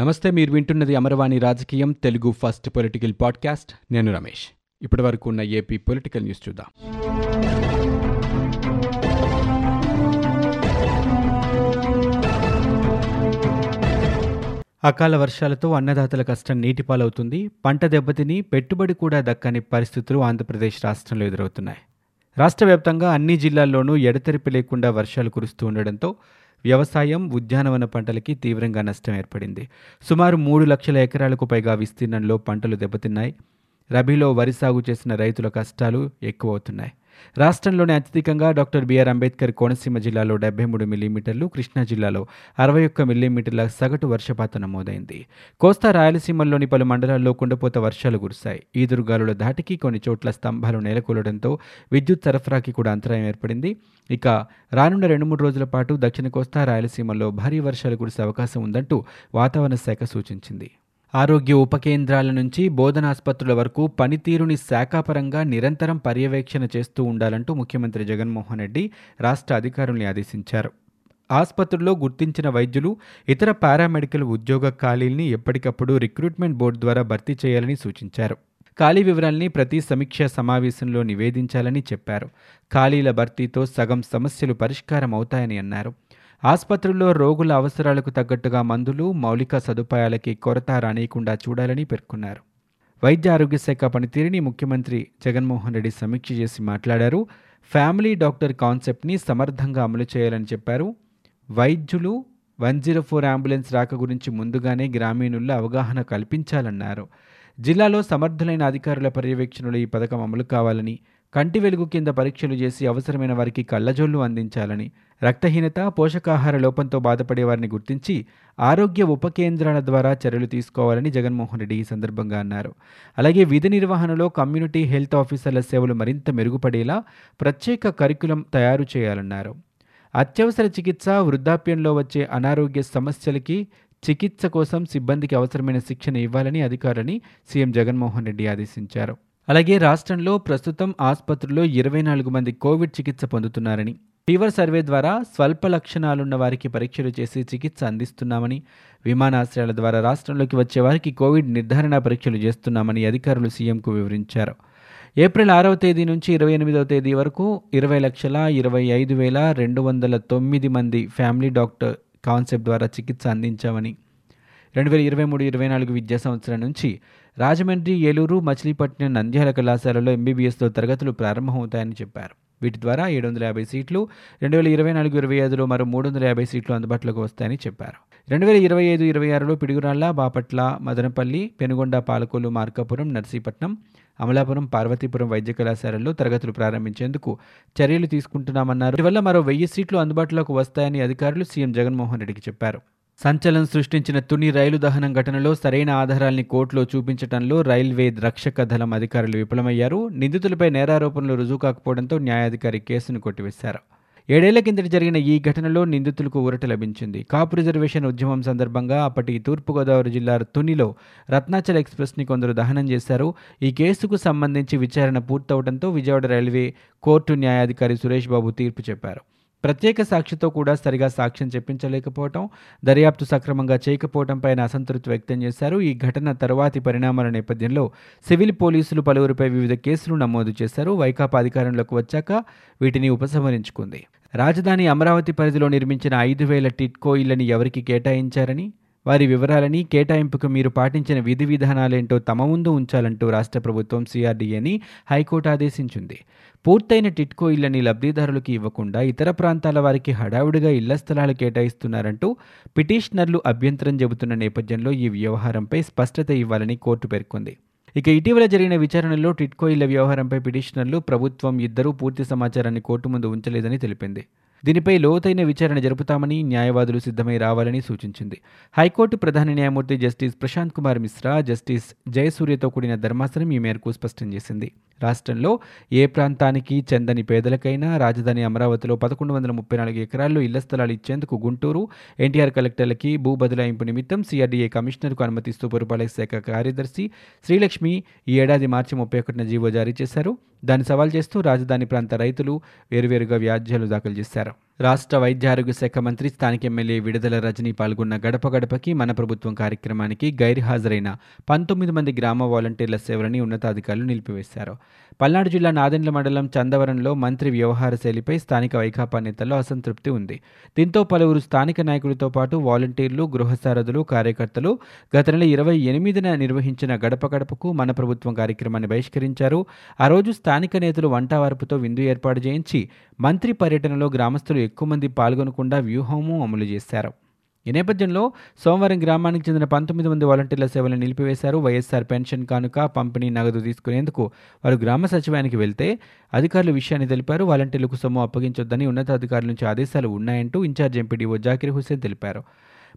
నమస్తే మీరు వింటున్నది అమరవాణి రాజకీయం తెలుగు ఫస్ట్ పొలిటికల్ పాడ్కాస్ట్. నేను రమేష్. ఇప్పటి వరకు ఉన్న ఏపీ పొలిటికల్ న్యూస్ చూద్దాం. అకాల వర్షాలతో అన్నదాతల కష్టం నీటిపాలవుతుంది. పంట దెబ్బతిని పెట్టుబడి కూడా దక్కని పరిస్థితులు ఆంధ్రప్రదేశ్ రాష్ట్రంలో ఎదురవుతున్నాయి. రాష్ట్ర వ్యాప్తంగా అన్ని జిల్లాల్లోనూ ఎడతెరిపి లేకుండా వర్షాలు కురుస్తూ ఉండడంతో వ్యవసాయం ఉద్యానవన పంటలకి తీవ్రంగా నష్టం ఏర్పడింది. సుమారు మూడు లక్షల ఎకరాలకు పైగా విస్తీర్ణంలో పంటలు దెబ్బతిన్నాయి. రబీలో వరి సాగు చేసిన రైతుల కష్టాలు ఎక్కువవుతున్నాయి. రాష్ట్రంలోనే అత్యధికంగా డాక్టర్ బిఆర్ అంబేద్కర్ కోనసీమ జిల్లాలో డెబ్బై మూడు మిల్లీమీటర్లు కృష్ణా జిల్లాలో అరవై ఒక్క మిల్లీమీటర్ల సగటు వర్షపాతం నమోదైంది. కోస్తా రాయలసీమల్లోని పలు మండలాల్లో కుండపోత వర్షాలు కురిశాయి. ఈదురుగాలుల ధాటికి కొన్ని చోట్ల స్తంభాలు నేలకూలడంతో విద్యుత్ సరఫరాకి కూడా అంతరాయం ఏర్పడింది. ఇక రానున్న రెండు మూడు రోజుల పాటు దక్షిణ కోస్తా రాయలసీమల్లో భారీ వర్షాలు కురిసే అవకాశం ఉందంటూ వాతావరణ శాఖ సూచించింది. ఆరోగ్య ఉప కేంద్రాల నుంచి బోధనాసుపత్రుల వరకు పనితీరుని శాఖాపరంగా నిరంతరం పర్యవేక్షణ చేస్తూ ఉండాలంటూ ముఖ్యమంత్రి జగన్మోహన్ రెడ్డి రాష్ట్ర అధికారుల్ని ఆదేశించారు. ఆసుపత్రుల్లో గుర్తించిన వైద్యులు ఇతర పారామెడికల్ ఉద్యోగ ఖాళీల్ని ఎప్పటికప్పుడు రిక్రూట్మెంట్ బోర్డు ద్వారా భర్తీ చేయాలని సూచించారు. ఖాళీ వివరాల్ని ప్రతి సమీక్షా సమావేశంలో నివేదించాలని చెప్పారు. ఖాళీల భర్తీతో సగం సమస్యలు పరిష్కారం అవుతాయని అన్నారు. ఆసుపత్రుల్లో రోగుల అవసరాలకు తగ్గట్టుగా మందులు మౌలిక సదుపాయాలకి కొరత రానియకుండా చూడాలని పేర్కొన్నారు. వైద్య ఆరోగ్య శాఖ పనితీరుని ముఖ్యమంత్రి జగన్మోహన్ రెడ్డి సమీక్ష చేసి మాట్లాడారు. ఫ్యామిలీ డాక్టర్ కాన్సెప్ట్ని సమర్థంగా అమలు చేయాలని చెప్పారు. వైద్యులు వన్ జీరో ఫోర్ అంబులెన్స్ రాక గురించి ముందుగానే గ్రామీణుల్లో అవగాహన కల్పించాలన్నారు. జిల్లాలో సమర్థులైన అధికారుల పర్యవేక్షణలో ఈ పథకం అమలు కావాలని కంటి వెలుగు కింద పరీక్షలు చేసి అవసరమైన వారికి కళ్ళజోళ్ళు అందించాలని రక్తహీనత పోషకాహార లోపంతో బాధపడే వారిని గుర్తించి ఆరోగ్య ఉప కేంద్రాల ద్వారా చర్యలు తీసుకోవాలని జగన్మోహన్ రెడ్డి ఈ సందర్భంగా అన్నారు. అలాగే విధి నిర్వహణలో కమ్యూనిటీ హెల్త్ ఆఫీసర్ల సేవలు మరింత మెరుగుపడేలా ప్రత్యేక కరికులం తయారు చేయాలన్నారు. అత్యవసర చికిత్స వృద్ధాప్యంలో వచ్చే అనారోగ్య సమస్యలకి చికిత్స కోసం సిబ్బందికి అవసరమైన శిక్షణ ఇవ్వాలని అధికారులని సీఎం జగన్మోహన్ రెడ్డి ఆదేశించారు. అలాగే రాష్ట్రంలో ప్రస్తుతం ఆసుపత్రుల్లో ఇరవై నాలుగు మంది కోవిడ్ చికిత్స పొందుతున్నారని ఫీవర్ సర్వే ద్వారా స్వల్ప లక్షణాలున్న వారికి పరీక్షలు చేసి చికిత్స అందిస్తున్నామని విమానాశ్రయాల ద్వారా రాష్ట్రంలోకి వచ్చే వారికి కోవిడ్ నిర్ధారణ పరీక్షలు చేస్తున్నామని అధికారులు సీఎంకు వివరించారు. ఏప్రిల్ ఆరవ తేదీ నుంచి ఇరవై ఎనిమిదవ తేదీ వరకు ఇరవై లక్షల ఇరవై ఐదు వేల రెండు వందల తొమ్మిది మంది ఫ్యామిలీ డాక్టర్ కాన్సెప్ట్ ద్వారా చికిత్స అందించామని రెండు వేల ఇరవై మూడు ఇరవై నాలుగు విద్యా సంవత్సరం నుంచి రాజమండ్రి ఏలూరు మచిలీపట్నం నంద్యాల కళాశాలలో ఎంబీబీఎస్లో తరగతులు ప్రారంభమవుతాయని చెప్పారు. వీటి ద్వారా ఏడు వందల యాభై సీట్లు రెండు వేల ఇరవై నాలుగు ఇరవై ఐదులో మరో మూడు వందల యాభై సీట్లు అందుబాటులోకి వస్తాయని చెప్పారు. రెండు వేల ఇరవై ఐదు ఇరవై ఆరులో పిడుగురాళ్ళ బాపట్ల మదనపల్లి పెనుగొండ పాలకొల్లు మార్కాపురం నర్సీపట్నం అమలాపురం పార్వతీపురం వైద్య కళాశాలల్లో తరగతులు ప్రారంభించేందుకు చర్యలు తీసుకుంటున్నామన్నారు. వల్ల మరో వెయ్యి సీట్లు అందుబాటులోకి వస్తాయని అధికారులు సీఎం జగన్మోహన్ రెడ్డికి చెప్పారు. సంచలనం సృష్టించిన తుని రైలు దహనం ఘటనలో సరైన ఆధారాల్ని కోర్టులో చూపించడంలో రైల్వే రక్షక దళం అధికారులు విఫలమయ్యారు. నిందితులపై నేరారోపణలు రుజువు కాకపోవడంతో న్యాయాధికారి కేసును కొట్టివేశారు. ఏడేళ్ళ కిందట జరిగిన ఈ ఘటనలో నిందితులకు ఊరట లభించింది. కాపు రిజర్వేషన్ ఉద్యమం సందర్భంగా అప్పటి తూర్పుగోదావరి జిల్లా తునిలో రత్నాచల్ ఎక్స్ప్రెస్ని కొందరు దహనం చేశారు. ఈ కేసుకు సంబంధించి విచారణ పూర్తవడంతో విజయవాడ రైల్వే కోర్టు న్యాయాధికారి సురేష్ బాబు తీర్పు చెప్పారు. ప్రత్యేక సాక్షితో కూడా సరిగా సాక్ష్యం చెప్పించలేకపోవటం దర్యాప్తు సక్రమంగా చేయకపోవడం పైన అసంతృప్తి వ్యక్తం చేశారు. ఈ ఘటన తరువాతి పరిణామాల నేపథ్యంలో సివిల్ పోలీసులు పలువురిపై వివిధ కేసులు నమోదు చేశారు. వైకాపా అధికారంలోకి వచ్చాక వీటిని ఉపసంహరించుకుంది. రాజధాని అమరావతి పరిధిలో నిర్మించిన ఐదు వేల టిట్కో ఇళ్ళని ఎవరికి కేటాయించారని? వారి వివరాలని కేటాయింపుకు మీరు పాటించిన విధి విధానాలేంటో తమ ముందు ఉంచాలంటూ రాష్ట్ర ప్రభుత్వం సిఆర్డీఏని హైకోర్టు ఆదేశించింది. పూర్తయిన టిట్కో ఇళ్ళని లబ్ధిదారులకు ఇవ్వకుండా ఇతర ప్రాంతాల వారికి హడావుడిగా ఇళ్ళ స్థలాలు కేటాయిస్తున్నారంటూ పిటిషనర్లు అభ్యంతరం చెబుతున్న నేపథ్యంలో ఈ వ్యవహారంపై స్పష్టత ఇవ్వాలని కోర్టు పేర్కొంది. ఇక ఇటీవల జరిగిన విచారణలో టిట్కో ఇళ్ళ వ్యవహారంపై పిటిషనర్లు ప్రభుత్వం ఇద్దరూ పూర్తి సమాచారాన్ని కోర్టు ముందు ఉంచలేదని తెలిపింది. దీనిపై లోతైన విచారణ జరుపుతామని న్యాయవాదులు సిద్ధమై రావాలని సూచించింది. హైకోర్టు ప్రధాన న్యాయమూర్తి జస్టిస్ ప్రశాంత్ కుమార్ మిశ్రా జస్టిస్ జయసూర్యతో కూడిన ధర్మాసనం ఈ మేరకు స్పష్టం చేసింది. రాష్ట్రంలో ఏ ప్రాంతానికి చెందని పేదలకైనా రాజధాని అమరావతిలో పదకొండు వందల ముప్పై నాలుగు ఎకరాల్లో ఇళ్ళ స్థలాలు ఇచ్చేందుకు గుంటూరు ఎన్టీఆర్ కలెక్టర్లకి భూ బదలాయింపు నిమిత్తం సిఆర్డీఏ కమిషనర్కు అనుమతిస్తూ పురపాలక శాఖ కార్యదర్శి శ్రీలక్ష్మి ఈ ఏడాది మార్చి ముప్పై ఒకటిన జీవో జారీ చేశారు. దాన్ని సవాల్ చేస్తూ రాజధాని ప్రాంత రైతులు వేరువేరుగా వ్యాజ్యాలు దాఖలు చేశారు. రాష్ట్ర వైద్య ఆరోగ్య శాఖ మంత్రి స్థానిక ఎమ్మెల్యే విడుదల రజనీ పాల్గొన్న గడప గడపకి మన ప్రభుత్వం కార్యక్రమానికి గైర్హాజరైన పంతొమ్మిది మంది గ్రామ వాలంటీర్ల సేవలని ఉన్నతాధికారులు నిలిపివేశారు. పల్నాడు జిల్లా నాదెండ్ల మండలం చందవరంలో మంత్రి వ్యవహార శైలిపై స్థానిక వైకాపా నేతల్లో అసంతృప్తి ఉంది. దీంతో పలువురు స్థానిక నాయకులతో పాటు వాలంటీర్లు గృహసారథులు కార్యకర్తలు గత నెల ఇరవై ఎనిమిదిన నిర్వహించిన గడప గడపకు మన ప్రభుత్వం కార్యక్రమాన్ని బహిష్కరించారు. ఆ రోజు స్థానిక నేతలు వంటవార్పుతో విందు ఏర్పాటు చేయించి మంత్రి పర్యటనలో గ్రామస్తులు ఎక్కువ మంది పాల్గొనకుండా వ్యూహము అమలు చేశారు. ఈ నేపథ్యంలో సోమవారం గ్రామానికి చెందిన పంతొమ్మిది మంది వాలంటీర్ల సేవలను నిలిపివేశారు. వైఎస్ఆర్ పెన్షన్ కానుక పంపిణీ నగదు తీసుకునేందుకు వారు గ్రామ సచివానికి వెళ్తే అధికారులు విషయాన్ని తెలిపారు. వాలంటీర్లకు సొమ్ము అప్పగించొద్దని ఉన్నతాధికారుల నుంచి ఆదేశాలు ఉన్నాయంటూ ఇన్ఛార్జ్ ఎంపీడీఓ జాకిర్ హుసేన్ తెలిపారు.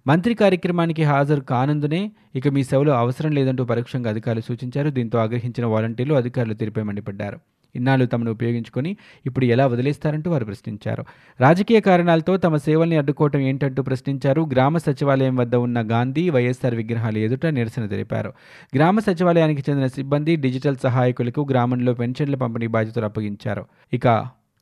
మంత్రి కార్యక్రమానికి హాజరు కానందునే ఇక మీ సేవలు అవసరం లేదంటూ పరోక్షంగా అధికారులు సూచించారు. దీంతో ఆగ్రహించిన వాలంటీర్లు అధికారులు తీరుపై మండిపడ్డారు. ఇన్నాళ్ళు తమను ఉపయోగించుకొని ఇప్పుడు ఎలా వదిలేస్తారంటూ వారు ప్రశ్నించారు. రాజకీయ కారణాలతో తమ సేవల్ని అడ్డుకోవటం ఏంటంటూ ప్రశ్నించారు. గ్రామ సచివాలయం వద్ద ఉన్న గాంధీ వైఎస్ఆర్ విగ్రహాలు ఎదుట నిరసన తెలిపారు. గ్రామ సచివాలయానికి చెందిన సిబ్బంది డిజిటల్ సహాయకులకు గ్రామంలో పెన్షన్ల పంపిణీ బాధ్యతలు అప్పగించారు. ఇక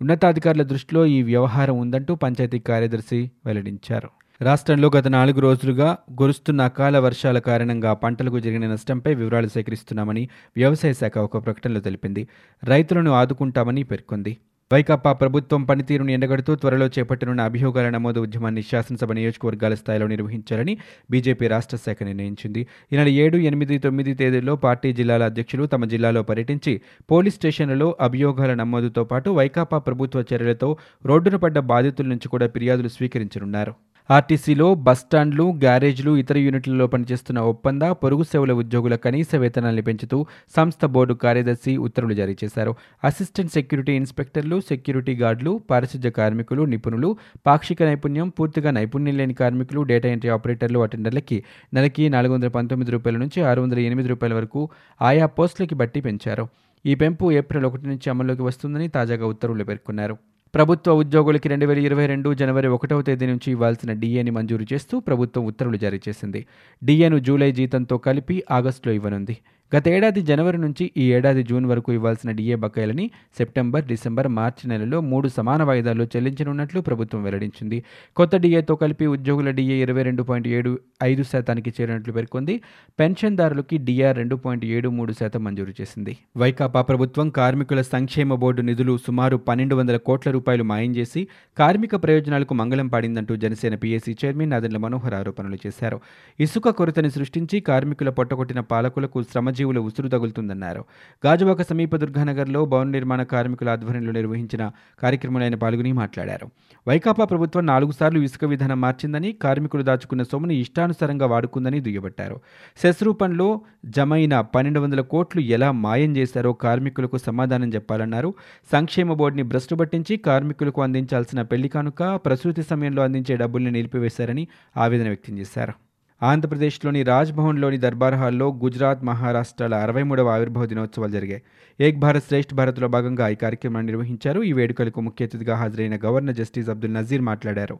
ఉన్నతాధికారుల దృష్టిలో ఈ వ్యవహారం ఉందంటూ పంచాయతీ కార్యదర్శి వెల్లడించారు. రాష్ట్రంలో గత నాలుగు రోజులుగా కురుస్తున్న అకాల వర్షాల కారణంగా పంటలకు జరిగిన నష్టంపై వివరాలు సేకరిస్తున్నామని వ్యవసాయ శాఖ ఒక ప్రకటనలో తెలిపింది. రైతులను ఆదుకుంటామని పేర్కొంది. వైకాపా ప్రభుత్వం పనితీరును ఎండగడుతూ త్వరలో చేపట్టనున్న అభియోగాల నమోదు ఉద్యమాన్ని శాసనసభ నియోజకవర్గాల స్థాయిలో నిర్వహించాలని బీజేపీ రాష్ట్ర శాఖ నిర్ణయించింది. ఈ నెల ఏడు ఎనిమిది తొమ్మిది తేదీల్లో పార్టీ జిల్లాల అధ్యక్షులు తమ జిల్లాలో పర్యటించి పోలీస్ స్టేషన్లలో అభియోగాల నమోదుతో పాటు వైకాపా ప్రభుత్వ చర్యలతో రోడ్డున పడ్డ బాధితుల నుంచి కూడా ఫిర్యాదులు స్వీకరించనున్నారు. ఆర్టీసీలో బస్టాండ్లు గ్యారేజ్లు ఇతర యూనిట్లలో పనిచేస్తున్న ఒప్పంద పొరుగు సేవల ఉద్యోగుల కనీస వేతనాల్ని పెంచుతూ సంస్థ బోర్డు కార్యదర్శి ఉత్తర్వులు జారీ చేశారు. అసిస్టెంట్ సెక్యూరిటీ ఇన్స్పెక్టర్లు సెక్యూరిటీ గార్డులు పారిశుధ్య కార్మికులు నిపుణులు పాక్షిక నైపుణ్యం పూర్తిగా నైపుణ్యం లేని కార్మికులు డేటా ఎంట్రీ ఆపరేటర్లు అటెండర్లకి నెలకి నాలుగు వందల పంతొమ్మిది రూపాయల నుంచి ఆరు వందల ఎనిమిది రూపాయల వరకు ఆయా పోస్టులకి బట్టి పెంచారు. ఈ పెంపు ఏప్రిల్ ఒకటి నుంచి అమల్లోకి వస్తుందని తాజాగా ఉత్తర్వులు పేర్కొన్నారు. ప్రభుత్వ ఉద్యోగులకి రెండు వేల ఇరవై రెండు జనవరి ఒకటవ తేదీ నుంచి ఇవ్వాల్సిన డిఏని మంజూరు చేస్తూ ప్రభుత్వం ఉత్తర్వులు జారీ చేసింది. డిఏను జూలై జీతంతో కలిపి ఆగస్టులో ఇవ్వనుంది. గత ఏడాది జనవరి నుంచి ఈ ఏడాది జూన్ వరకు ఇవ్వాల్సిన డిఏ బకాయిలని సెప్టెంబర్ డిసెంబర్ మార్చి నెలలో మూడు సమాన వాయిదాల్లో చెల్లించనున్నట్లు ప్రభుత్వం వెల్లడించింది. కొత్త డిఏతో కలిపి ఉద్యోగుల డిఏ ఇరవై రెండు పాయింట్ ఏడు ఐదు శాతానికి చేరినట్లు పేర్కొంది. పెన్షన్దారులకి డిఆర్ రెండు పాయింట్ ఏడు మూడు శాతం మంజూరు చేసింది. వైకాపా ప్రభుత్వం కార్మికుల సంక్షేమ బోర్డు నిధులు సుమారు పన్నెండు వందల కోట్ల రూపాయలు మాయం చేసి కార్మిక ప్రయోజనాలకు మంగళం పాడిందంటూ జనసేన పీఏసీ చైర్మన్ నాదెండ్ల మనోహర్ ఆరోపణలు చేశారు. ఇసుక కొరతని సృష్టించి కార్మికుల పొట్టగొట్టిన పాలకులకు శ్రమ వన్యజీవుల ఉసురు తగులుతుందన్నారు. గాజువాక సమీప దుర్గానగర్లో భవన నిర్మాణ కార్మికుల ఆధ్వర్యంలో నిర్వహించిన కార్యక్రమంలో ఆయన పాల్గొని మాట్లాడారు. వైకాపా ప్రభుత్వం నాలుగు సార్లు ఇసుక విధానం మార్చిందని కార్మికులు దాచుకున్న సొమ్ముని ఇష్టానుసారంగా వాడుకుందని దుయ్యబట్టారు. సెస్ రూపంలో జమైన పన్నెండు వందల కోట్లు ఎలా మాయం చేశారో కార్మికులకు సమాధానం చెప్పాలన్నారు. సంక్షేమ బోర్డుని భ్రష్టు పట్టించి కార్మికులకు అందించాల్సిన పెళ్ళి కానుక ప్రసూతి సమయంలో అందించే డబ్బుల్ని నిలిపివేశారని ఆవేదన వ్యక్తం చేశారు. ఆంధ్రప్రదేశ్లోని రాజ్భవన్లోని దర్బార్ హాల్లో గుజరాత్ మహారాష్ట్రాల అరవై మూడవ ఆవిర్భావ దినోత్సవాలు జరిగాయి. ఏక్ భారత్ శ్రేష్ఠ భారత్లో భాగంగా ఈ కార్యక్రమాన్ని నిర్వహించారు. ఈ వేడుకలకు ముఖ్య అతిథిగా హాజరైన గవర్నర్ జస్టిస్ అబ్దుల్ నజీర్ మాట్లాడారు.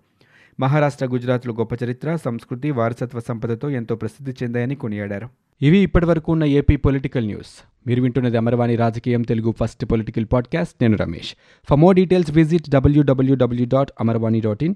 మహారాష్ట్ర గుజరాత్లో గొప్ప చరిత్ర సంస్కృతి వారసత్వ సంపదతో ఎంతో ప్రసిద్ధి చెందాయని కొనియాడారు. ఇవి ఇప్పటివరకు ఉన్న ఏపీ పొలిటికల్ న్యూస్. మీరు వింటున్నది అమరవాణి రాజకీయం తెలుగు ఫస్ట్ పొలిటికల్ పాడ్కాస్ట్. నేను Ramesh. For more details visit WWW dot Amarvani dot in.